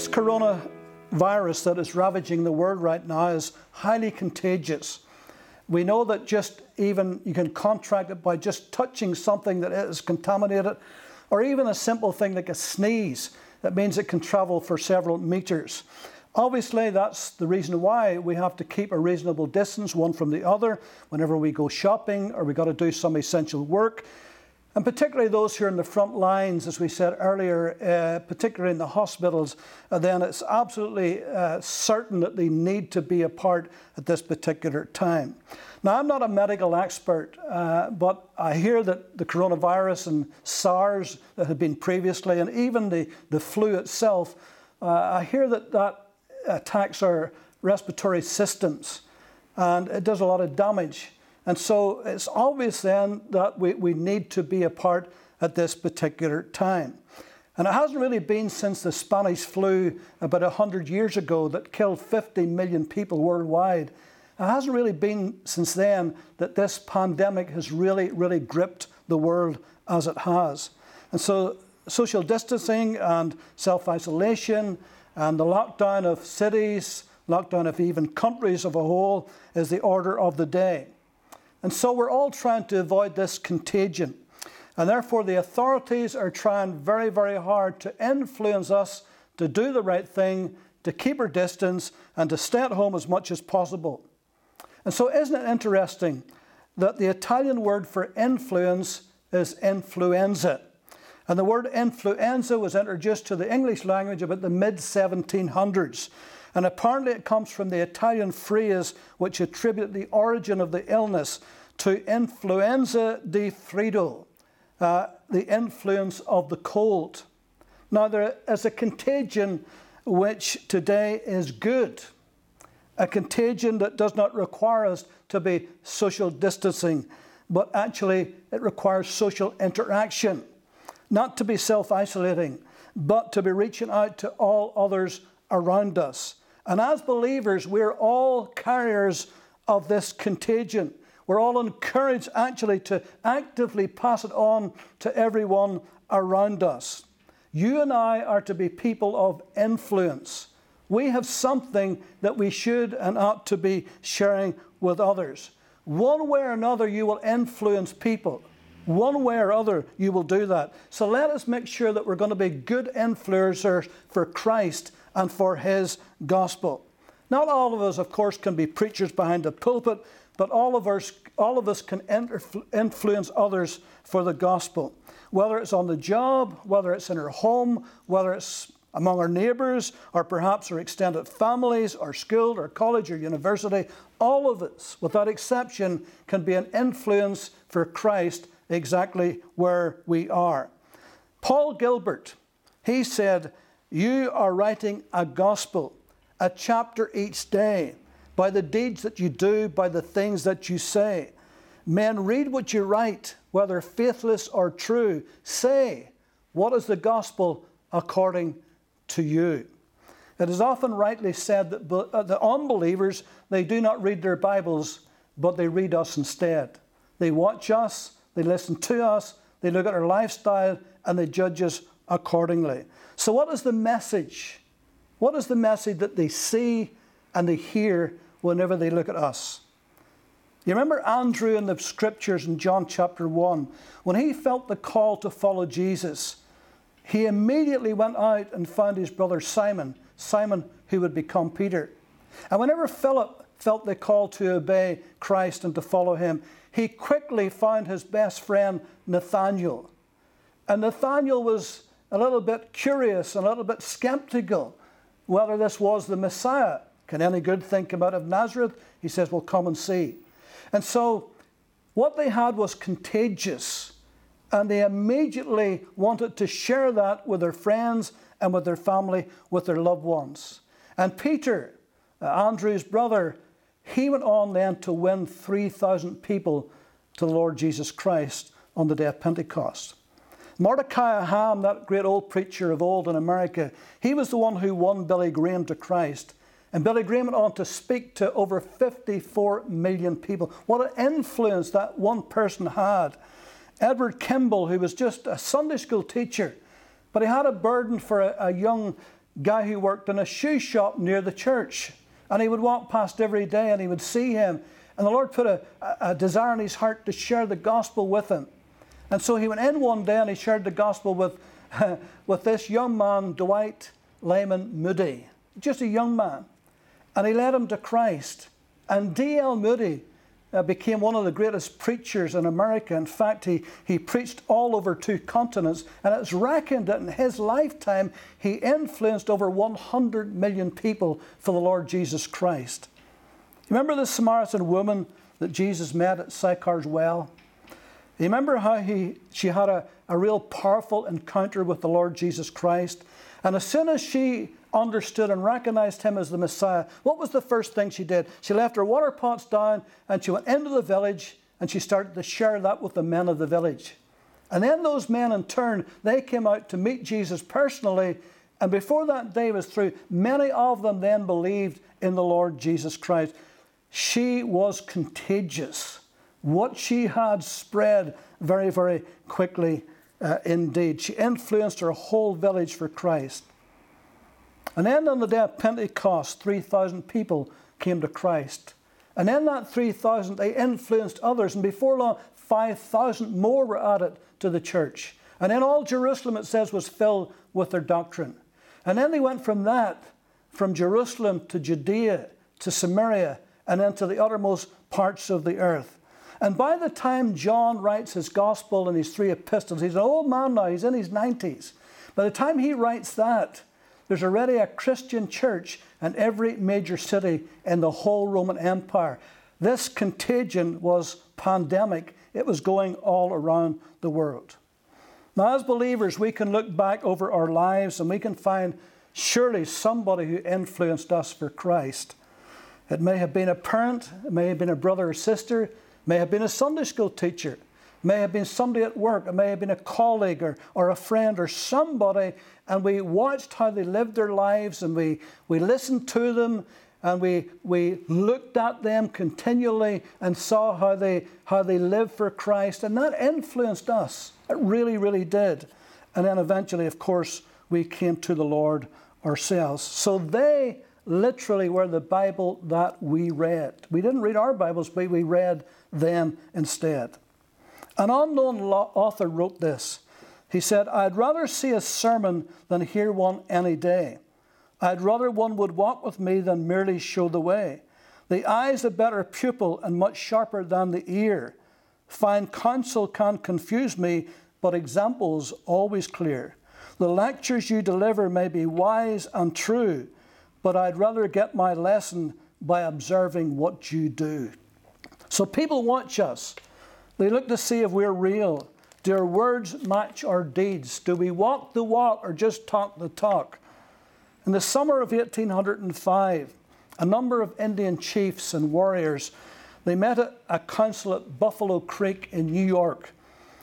this coronavirus that is ravaging the world right now is highly contagious. We know that just even you can contract it by just touching something that is contaminated, or even a simple thing like a sneeze. That means it can travel for several meters. Obviously, that's the reason why we have to keep a reasonable distance one from the other whenever we go shopping or we got to do some essential work. And particularly those who are in the front lines, as we said earlier, uh, particularly in the hospitals, uh, then it's absolutely uh, certain that they need to be apart at this particular time. Now, I'm not a medical expert, uh, but I hear that the coronavirus and SARS that had been previously, and even the, the flu itself, uh, I hear that that attacks our respiratory systems and it does a lot of damage. And so it's obvious then that we, we need to be apart at this particular time. And it hasn't really been since the Spanish flu about 100 years ago that killed 50 million people worldwide. It hasn't really been since then that this pandemic has really, really gripped the world as it has. And so social distancing and self isolation and the lockdown of cities, lockdown of even countries of a whole, is the order of the day. And so we're all trying to avoid this contagion. And therefore, the authorities are trying very, very hard to influence us to do the right thing, to keep our distance, and to stay at home as much as possible. And so, isn't it interesting that the Italian word for influence is influenza? And the word influenza was introduced to the English language about the mid 1700s. And apparently it comes from the Italian phrase which attributed the origin of the illness to influenza di freddo, uh, the influence of the cold. Now, there is a contagion which today is good, a contagion that does not require us to be social distancing, but actually it requires social interaction, not to be self isolating, but to be reaching out to all others around us. And as believers, we're all carriers of this contagion. We're all encouraged actually to actively pass it on to everyone around us. You and I are to be people of influence. We have something that we should and ought to be sharing with others. One way or another, you will influence people. One way or other, you will do that. So let us make sure that we're going to be good influencers for Christ and for His gospel. Not all of us, of course, can be preachers behind the pulpit, but all of us, all of us can influence others for the gospel. Whether it's on the job, whether it's in our home, whether it's among our neighbours, or perhaps our extended families, or school, or college, or university, all of us, without exception, can be an influence for Christ exactly where we are. Paul Gilbert, he said, You are writing a gospel a chapter each day by the deeds that you do, by the things that you say. Men, read what you write, whether faithless or true. Say, what is the gospel according to you? It is often rightly said that uh, the unbelievers, they do not read their Bibles, but they read us instead. They watch us, they listen to us, they look at our lifestyle, and they judge us accordingly. So, what is the message what is the message that they see and they hear whenever they look at us? You remember Andrew in the scriptures in John chapter 1, when he felt the call to follow Jesus, he immediately went out and found his brother Simon, Simon who would become Peter. And whenever Philip felt the call to obey Christ and to follow him, he quickly found his best friend Nathaniel. And Nathaniel was a little bit curious, and a little bit skeptical whether this was the Messiah. Can any good thing come out of Nazareth? He says, Well, come and see. And so what they had was contagious. And they immediately wanted to share that with their friends and with their family, with their loved ones. And Peter, uh, Andrew's brother, he went on then to win 3,000 people to the Lord Jesus Christ on the day of Pentecost. Mordecai Ham, that great old preacher of old in America, he was the one who won Billy Graham to Christ. And Billy Graham went on to speak to over 54 million people. What an influence that one person had. Edward Kimball, who was just a Sunday school teacher, but he had a burden for a, a young guy who worked in a shoe shop near the church. And he would walk past every day and he would see him. And the Lord put a, a desire in his heart to share the gospel with him. And so he went in one day and he shared the gospel with, with this young man, Dwight Lyman Moody, just a young man. And he led him to Christ. And D.L. Moody uh, became one of the greatest preachers in America. In fact, he, he preached all over two continents, and it's reckoned that in his lifetime he influenced over 100 million people for the Lord Jesus Christ. Remember the Samaritan woman that Jesus met at Sychar's well? Remember how he, she had a, a real powerful encounter with the Lord Jesus Christ? And as soon as she understood and recognized him as the Messiah, what was the first thing she did? She left her water pots down and she went into the village and she started to share that with the men of the village. And then those men, in turn, they came out to meet Jesus personally. And before that day was through, many of them then believed in the Lord Jesus Christ. She was contagious. What she had spread very, very quickly uh, indeed. She influenced her whole village for Christ. And then on the day of Pentecost, 3,000 people came to Christ. And in that 3,000, they influenced others. And before long, 5,000 more were added to the church. And then all Jerusalem, it says, was filled with their doctrine. And then they went from that, from Jerusalem to Judea to Samaria, and then to the uttermost parts of the earth. And by the time John writes his gospel and his three epistles, he's an old man now, he's in his 90s. By the time he writes that, there's already a Christian church in every major city in the whole Roman Empire. This contagion was pandemic, it was going all around the world. Now, as believers, we can look back over our lives and we can find surely somebody who influenced us for Christ. It may have been a parent, it may have been a brother or sister, may have been a Sunday school teacher, may have been somebody at work, it may have been a colleague or, or a friend or somebody, and we watched how they lived their lives and we, we listened to them and we, we looked at them continually and saw how they, how they lived for Christ, and that influenced us. It really, really did. And then eventually, of course, we came to the Lord ourselves. So they literally were the Bible that we read. We didn't read our Bibles, but we read them instead. An unknown author wrote this. He said, I'd rather see a sermon than hear one any day. I'd rather one would walk with me than merely show the way. The eye's a better pupil and much sharper than the ear. Fine counsel can confuse me, but examples always clear. The lectures you deliver may be wise and true, but I'd rather get my lesson by observing what you do. So people watch us. They look to see if we're real. Do our words match our deeds? Do we walk the walk or just talk the talk? In the summer of 1805, a number of Indian chiefs and warriors they met at a council at Buffalo Creek in New York.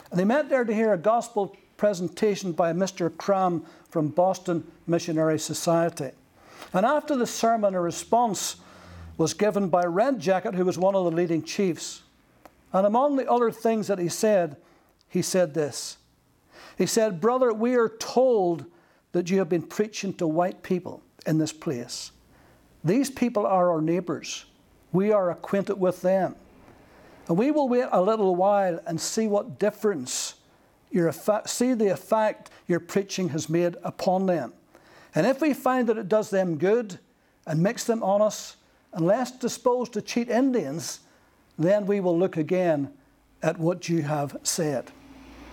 And they met there to hear a gospel presentation by Mr. Cram from Boston Missionary Society. And after the sermon, a response was given by Red Jacket, who was one of the leading chiefs. And among the other things that he said, he said this. He said, Brother, we are told that you have been preaching to white people in this place. These people are our neighbors. We are acquainted with them. And we will wait a little while and see what difference your effect, see the effect your preaching has made upon them. And if we find that it does them good and makes them honest and less disposed to cheat Indians, then we will look again at what you have said.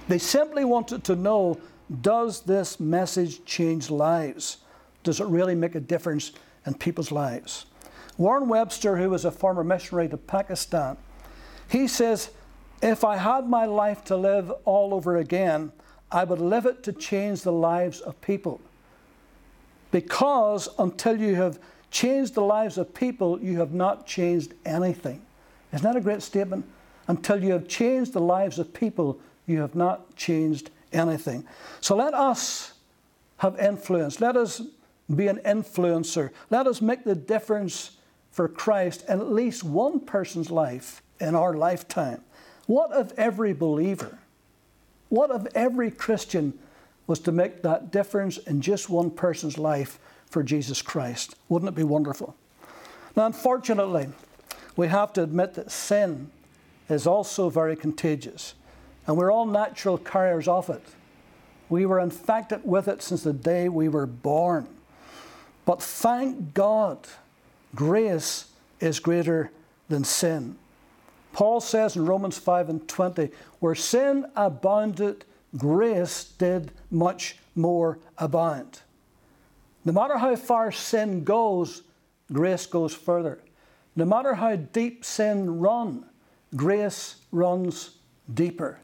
They simply wanted to know does this message change lives? Does it really make a difference in people's lives? Warren Webster, who was a former missionary to Pakistan, he says, If I had my life to live all over again, I would live it to change the lives of people. Because until you have changed the lives of people, you have not changed anything. Isn't that a great statement? Until you have changed the lives of people, you have not changed anything. So let us have influence. Let us be an influencer. Let us make the difference for Christ in at least one person's life in our lifetime. What of every believer, what of every Christian was to make that difference in just one person's life for Jesus Christ. Wouldn't it be wonderful? Now, unfortunately, we have to admit that sin is also very contagious, and we're all natural carriers of it. We were infected with it since the day we were born. But thank God, grace is greater than sin. Paul says in Romans 5 and 20, where sin abounded, grace did much more abound. No matter how far sin goes, grace goes further. No matter how deep sin runs, grace runs deeper.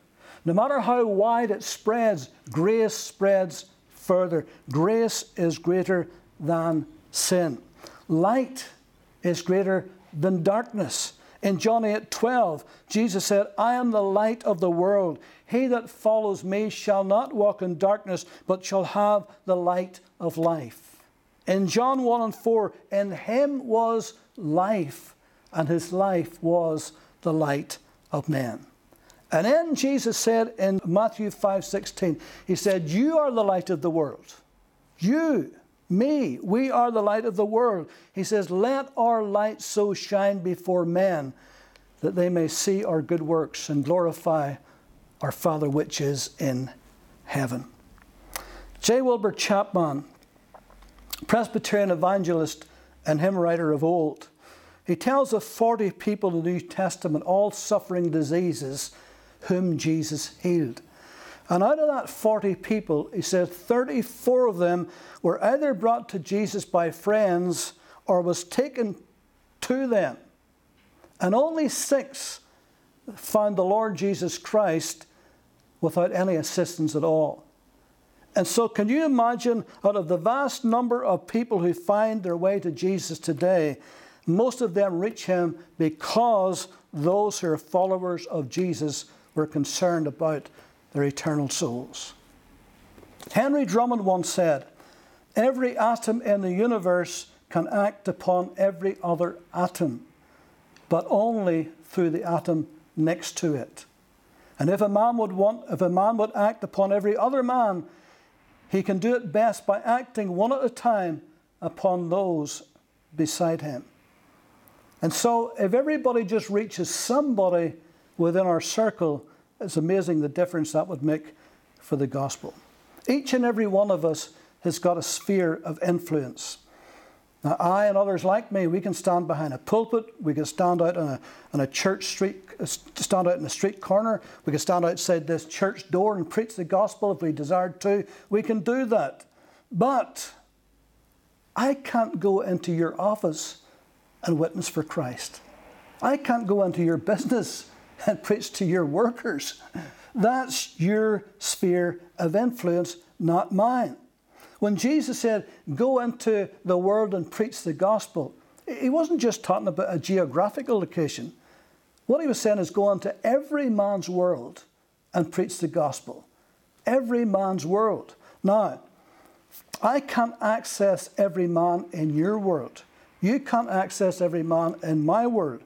No matter how wide it spreads, grace spreads further. Grace is greater than sin. Light is greater than darkness. In John 8 12, Jesus said, I am the light of the world. He that follows me shall not walk in darkness, but shall have the light of life. In John 1 and 4, in him was life, and his life was the light of men. And then Jesus said in Matthew 5 16, He said, You are the light of the world. You me. We are the light of the world. He says, Let our light so shine before men that they may see our good works and glorify our Father which is in heaven. J. Wilbur Chapman, Presbyterian evangelist and hymn writer of old, he tells of 40 people in the New Testament, all suffering diseases, whom Jesus healed. And out of that 40 people, he said 34 of them were either brought to Jesus by friends or was taken to them. And only six found the Lord Jesus Christ without any assistance at all. And so, can you imagine, out of the vast number of people who find their way to Jesus today, most of them reach him because those who are followers of Jesus were concerned about their eternal souls. Henry Drummond once said, Every atom in the universe can act upon every other atom, but only through the atom next to it. And if a man would want, if a man would act upon every other man, he can do it best by acting one at a time upon those beside him. And so, if everybody just reaches somebody within our circle, it's amazing the difference that would make for the gospel. Each and every one of us has got a sphere of influence. Now, I and others like me, we can stand behind a pulpit, we can stand out on a, on a church street, uh, stand out in a street corner, we can stand outside this church door and preach the gospel if we desired to. We can do that. But I can't go into your office and witness for Christ. I can't go into your business and preach to your workers. That's your sphere of influence, not mine. When Jesus said, Go into the world and preach the gospel, he wasn't just talking about a geographical location. What he was saying is, Go into every man's world and preach the gospel. Every man's world. Now, I can't access every man in your world. You can't access every man in my world.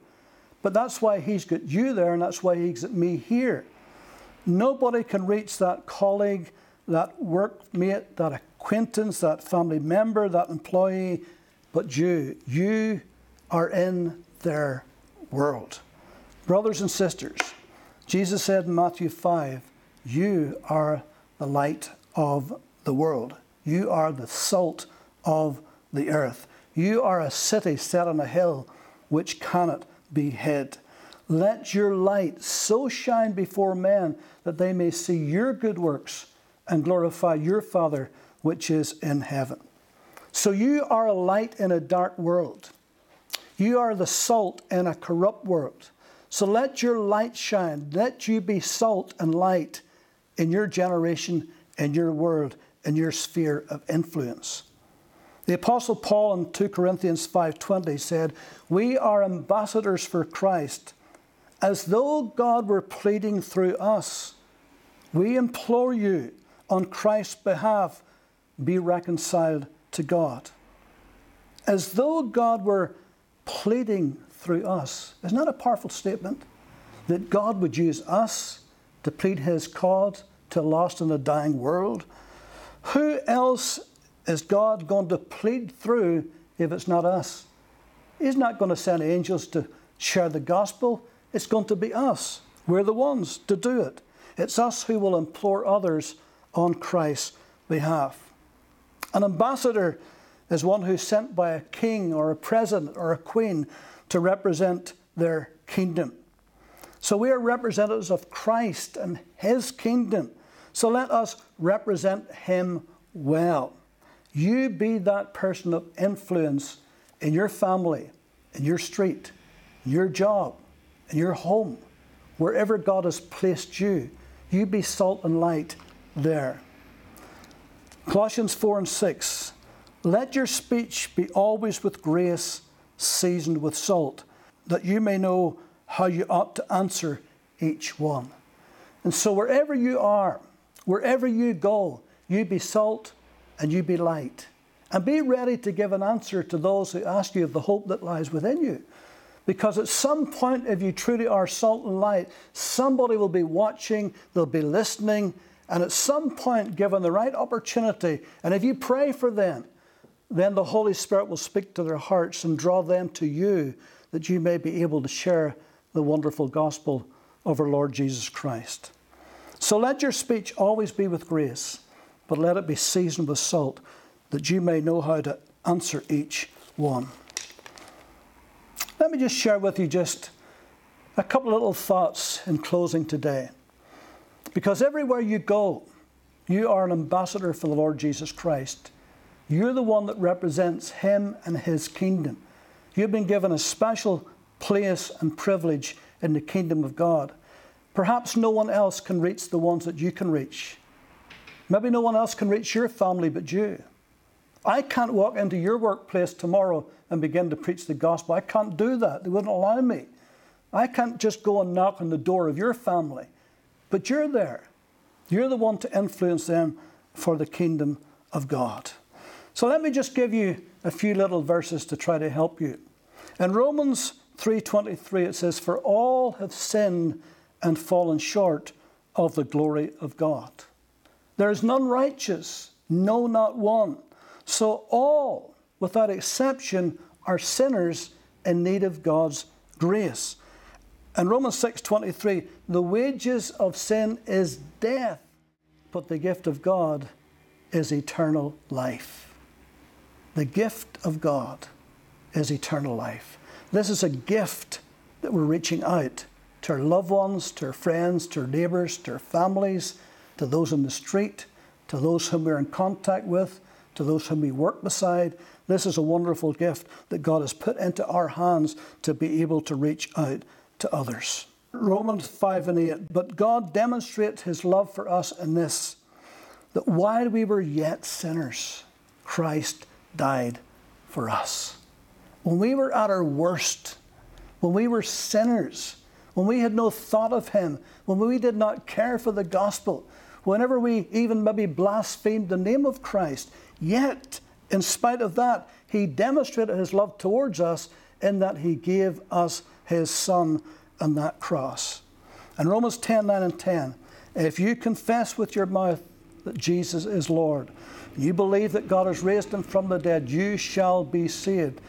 But that's why he's got you there, and that's why he's got me here. Nobody can reach that colleague, that workmate, that acquaintance, that family member, that employee, but you. You are in their world. Brothers and sisters, Jesus said in Matthew 5, You are the light of the world. You are the salt of the earth. You are a city set on a hill which cannot be hid. Let your light so shine before men that they may see your good works and glorify your Father which is in heaven. So you are a light in a dark world. You are the salt in a corrupt world. So let your light shine. Let you be salt and light in your generation, in your world, in your sphere of influence. The apostle Paul in 2 Corinthians 5:20 said, "We are ambassadors for Christ, as though God were pleading through us. We implore you on Christ's behalf, be reconciled to God." As though God were pleading through us. Isn't that a powerful statement? That God would use us to plead his cause to a lost and a dying world? Who else is God going to plead through if it's not us? He's not going to send angels to share the gospel. It's going to be us. We're the ones to do it. It's us who will implore others on Christ's behalf. An ambassador is one who's sent by a king or a president or a queen to represent their kingdom. So we are representatives of Christ and his kingdom. So let us represent him well. You be that person of influence in your family, in your street, in your job, in your home, wherever God has placed you. You be salt and light there. Colossians 4 and 6. Let your speech be always with grace, seasoned with salt, that you may know how you ought to answer each one. And so, wherever you are, wherever you go, you be salt and you be light. And be ready to give an answer to those who ask you of the hope that lies within you. Because at some point, if you truly are salt and light, somebody will be watching, they'll be listening, and at some point, given the right opportunity, and if you pray for them, then the Holy Spirit will speak to their hearts and draw them to you that you may be able to share the wonderful gospel of our Lord Jesus Christ. So let your speech always be with grace, but let it be seasoned with salt, that you may know how to answer each one. Let me just share with you just a couple of little thoughts in closing today. Because everywhere you go, you are an ambassador for the Lord Jesus Christ. You're the one that represents Him and His kingdom. You've been given a special place and privilege in the kingdom of God. Perhaps no one else can reach the ones that you can reach. Maybe no one else can reach your family but you. I can't walk into your workplace tomorrow and begin to preach the gospel. I can't do that. They wouldn't allow me. I can't just go and knock on the door of your family. But you're there. You're the one to influence them for the kingdom of God. So let me just give you a few little verses to try to help you. In Romans 3:23 it says for all have sinned and fallen short of the glory of God. There is none righteous, no not one. So all without exception are sinners in need of God's grace. And Romans 6:23, the wages of sin is death, but the gift of God is eternal life. The gift of God is eternal life. This is a gift that we're reaching out to our loved ones, to our friends, to our neighbours, to our families, to those in the street, to those whom we're in contact with, to those whom we work beside. This is a wonderful gift that God has put into our hands to be able to reach out to others. Romans 5 and 8. But God demonstrates his love for us in this that while we were yet sinners, Christ died for us. When we were at our worst, when we were sinners, when we had no thought of him, when we did not care for the gospel, whenever we even maybe blasphemed the name of Christ, yet, in spite of that, he demonstrated his love towards us in that he gave us his son on that cross. And Romans 10 9 and 10 if you confess with your mouth that Jesus is Lord, you believe that God has raised him from the dead, you shall be saved.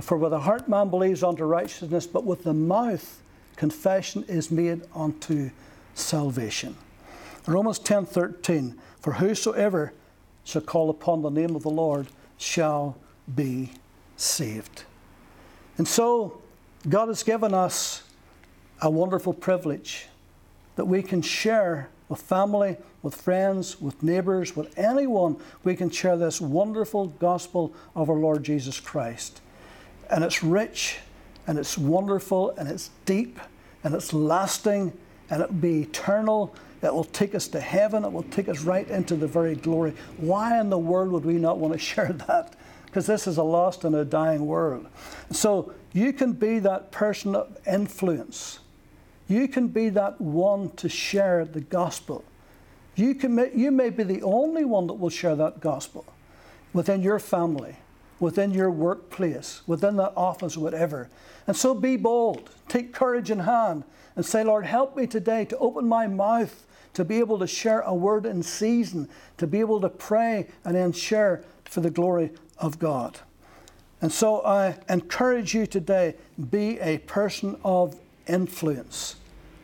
For with the heart man believes unto righteousness, but with the mouth confession is made unto salvation. Romans 10 13 For whosoever shall call upon the name of the Lord shall be saved. And so God has given us a wonderful privilege that we can share with family, with friends, with neighbours, with anyone. We can share this wonderful gospel of our Lord Jesus Christ. And it's rich, and it's wonderful, and it's deep, and it's lasting, and it'll be eternal. It will take us to heaven. It will take us right into the very glory. Why in the world would we not want to share that? Because this is a lost and a dying world. So you can be that person of influence. You can be that one to share the gospel. You, can, you may be the only one that will share that gospel within your family, within your workplace, within that office, whatever. And so be bold. Take courage in hand and say, Lord, help me today to open my mouth, to be able to share a word in season, to be able to pray and then share for the glory of God. And so I encourage you today be a person of influence.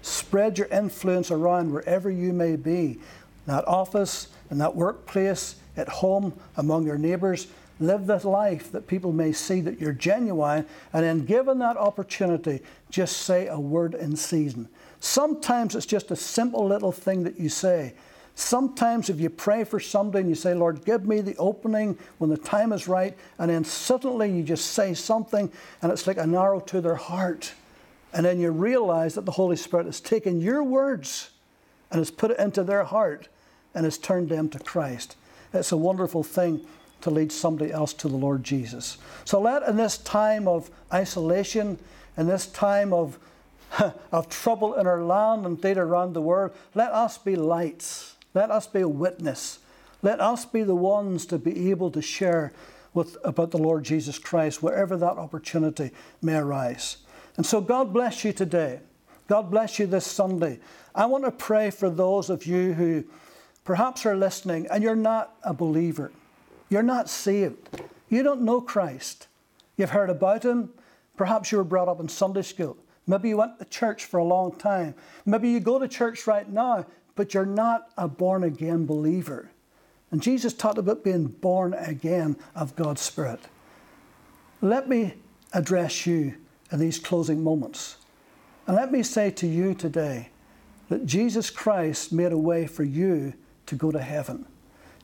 Spread your influence around wherever you may be in that office, in that workplace, at home, among your neighbors. Live this life that people may see that you're genuine, and then, given that opportunity, just say a word in season. Sometimes it's just a simple little thing that you say. Sometimes, if you pray for somebody and you say, Lord, give me the opening when the time is right, and then suddenly you just say something and it's like an arrow to their heart. And then you realize that the Holy Spirit has taken your words and has put it into their heart and has turned them to Christ. It's a wonderful thing to lead somebody else to the Lord Jesus. So let in this time of isolation, in this time of, of trouble in our land and indeed around the world, let us be lights. Let us be a witness. Let us be the ones to be able to share with, about the Lord Jesus Christ wherever that opportunity may arise. And so God bless you today. God bless you this Sunday. I want to pray for those of you who perhaps are listening and you're not a believer. You're not saved. You don't know Christ. You've heard about him. Perhaps you were brought up in Sunday school. Maybe you went to church for a long time. Maybe you go to church right now, but you're not a born again believer. And Jesus talked about being born again of God's Spirit. Let me address you in these closing moments. And let me say to you today that Jesus Christ made a way for you to go to heaven.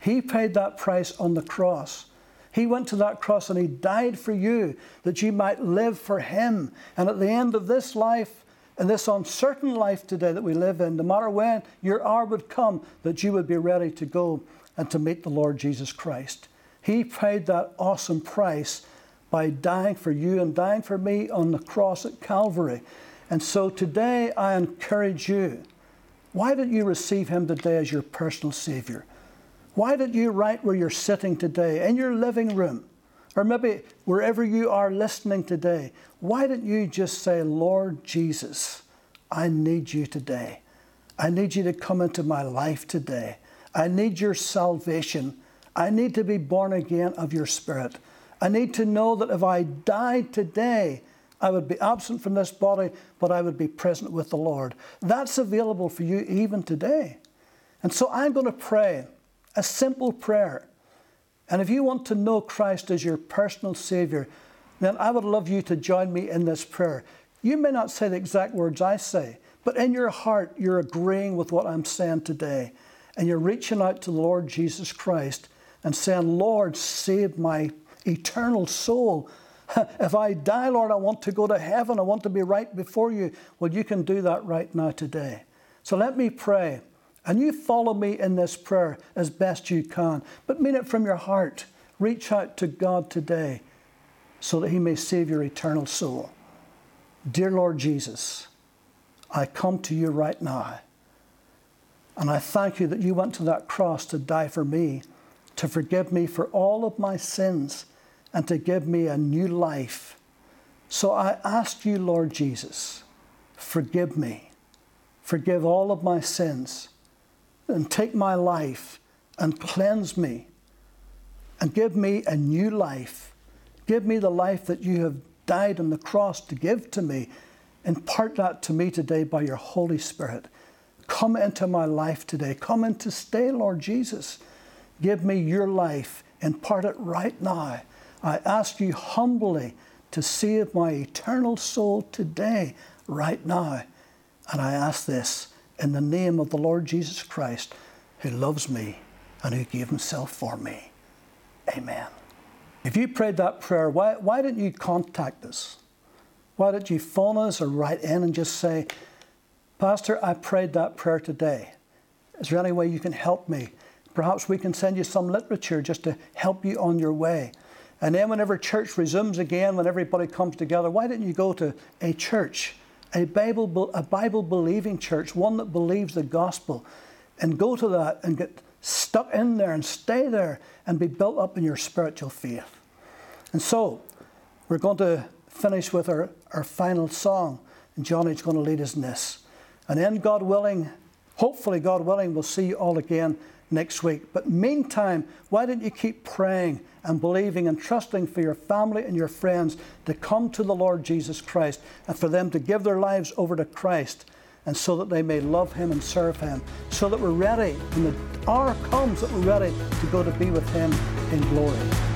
He paid that price on the cross. He went to that cross and He died for you that you might live for Him. And at the end of this life, in this uncertain life today that we live in, no matter when your hour would come, that you would be ready to go and to meet the Lord Jesus Christ. He paid that awesome price by dying for you and dying for me on the cross at Calvary. And so today I encourage you why don't you receive Him today as your personal Savior? Why don't you, right where you're sitting today, in your living room, or maybe wherever you are listening today, why don't you just say, Lord Jesus, I need you today. I need you to come into my life today. I need your salvation. I need to be born again of your spirit. I need to know that if I died today, I would be absent from this body, but I would be present with the Lord. That's available for you even today. And so I'm going to pray a simple prayer. And if you want to know Christ as your personal Savior, then I would love you to join me in this prayer. You may not say the exact words I say, but in your heart, you're agreeing with what I'm saying today. And you're reaching out to the Lord Jesus Christ and saying, Lord, save my eternal soul. If I die, Lord, I want to go to heaven. I want to be right before you. Well, you can do that right now today. So let me pray. And you follow me in this prayer as best you can, but mean it from your heart. Reach out to God today so that He may save your eternal soul. Dear Lord Jesus, I come to you right now. And I thank you that you went to that cross to die for me, to forgive me for all of my sins, and to give me a new life. So I ask you, Lord Jesus, forgive me, forgive all of my sins and take my life and cleanse me and give me a new life. Give me the life that you have died on the cross to give to me. Impart that to me today by your Holy Spirit. Come into my life today. Come in to stay, Lord Jesus. Give me your life. Impart it right now. I ask you humbly to save my eternal soul today, right now. And I ask this in the name of the Lord Jesus Christ, who loves me and who gave himself for me. Amen. If you prayed that prayer, why, why didn't you contact us? Why didn't you phone us or write in and just say, Pastor, I prayed that prayer today. Is there any way you can help me? Perhaps we can send you some literature just to help you on your way. And then, whenever church resumes again, when everybody comes together, why didn't you go to a church a Bible, a Bible believing church, one that believes the gospel, and go to that and get stuck in there and stay there and be built up in your spiritual faith. And so, we're going to finish with our, our final song, and Johnny's going to lead us in this. And then, God willing, hopefully, God willing, we'll see you all again next week. But meantime, why don't you keep praying and believing and trusting for your family and your friends to come to the Lord Jesus Christ and for them to give their lives over to Christ and so that they may love Him and serve Him, so that we're ready when the hour comes that we're ready to go to be with Him in glory.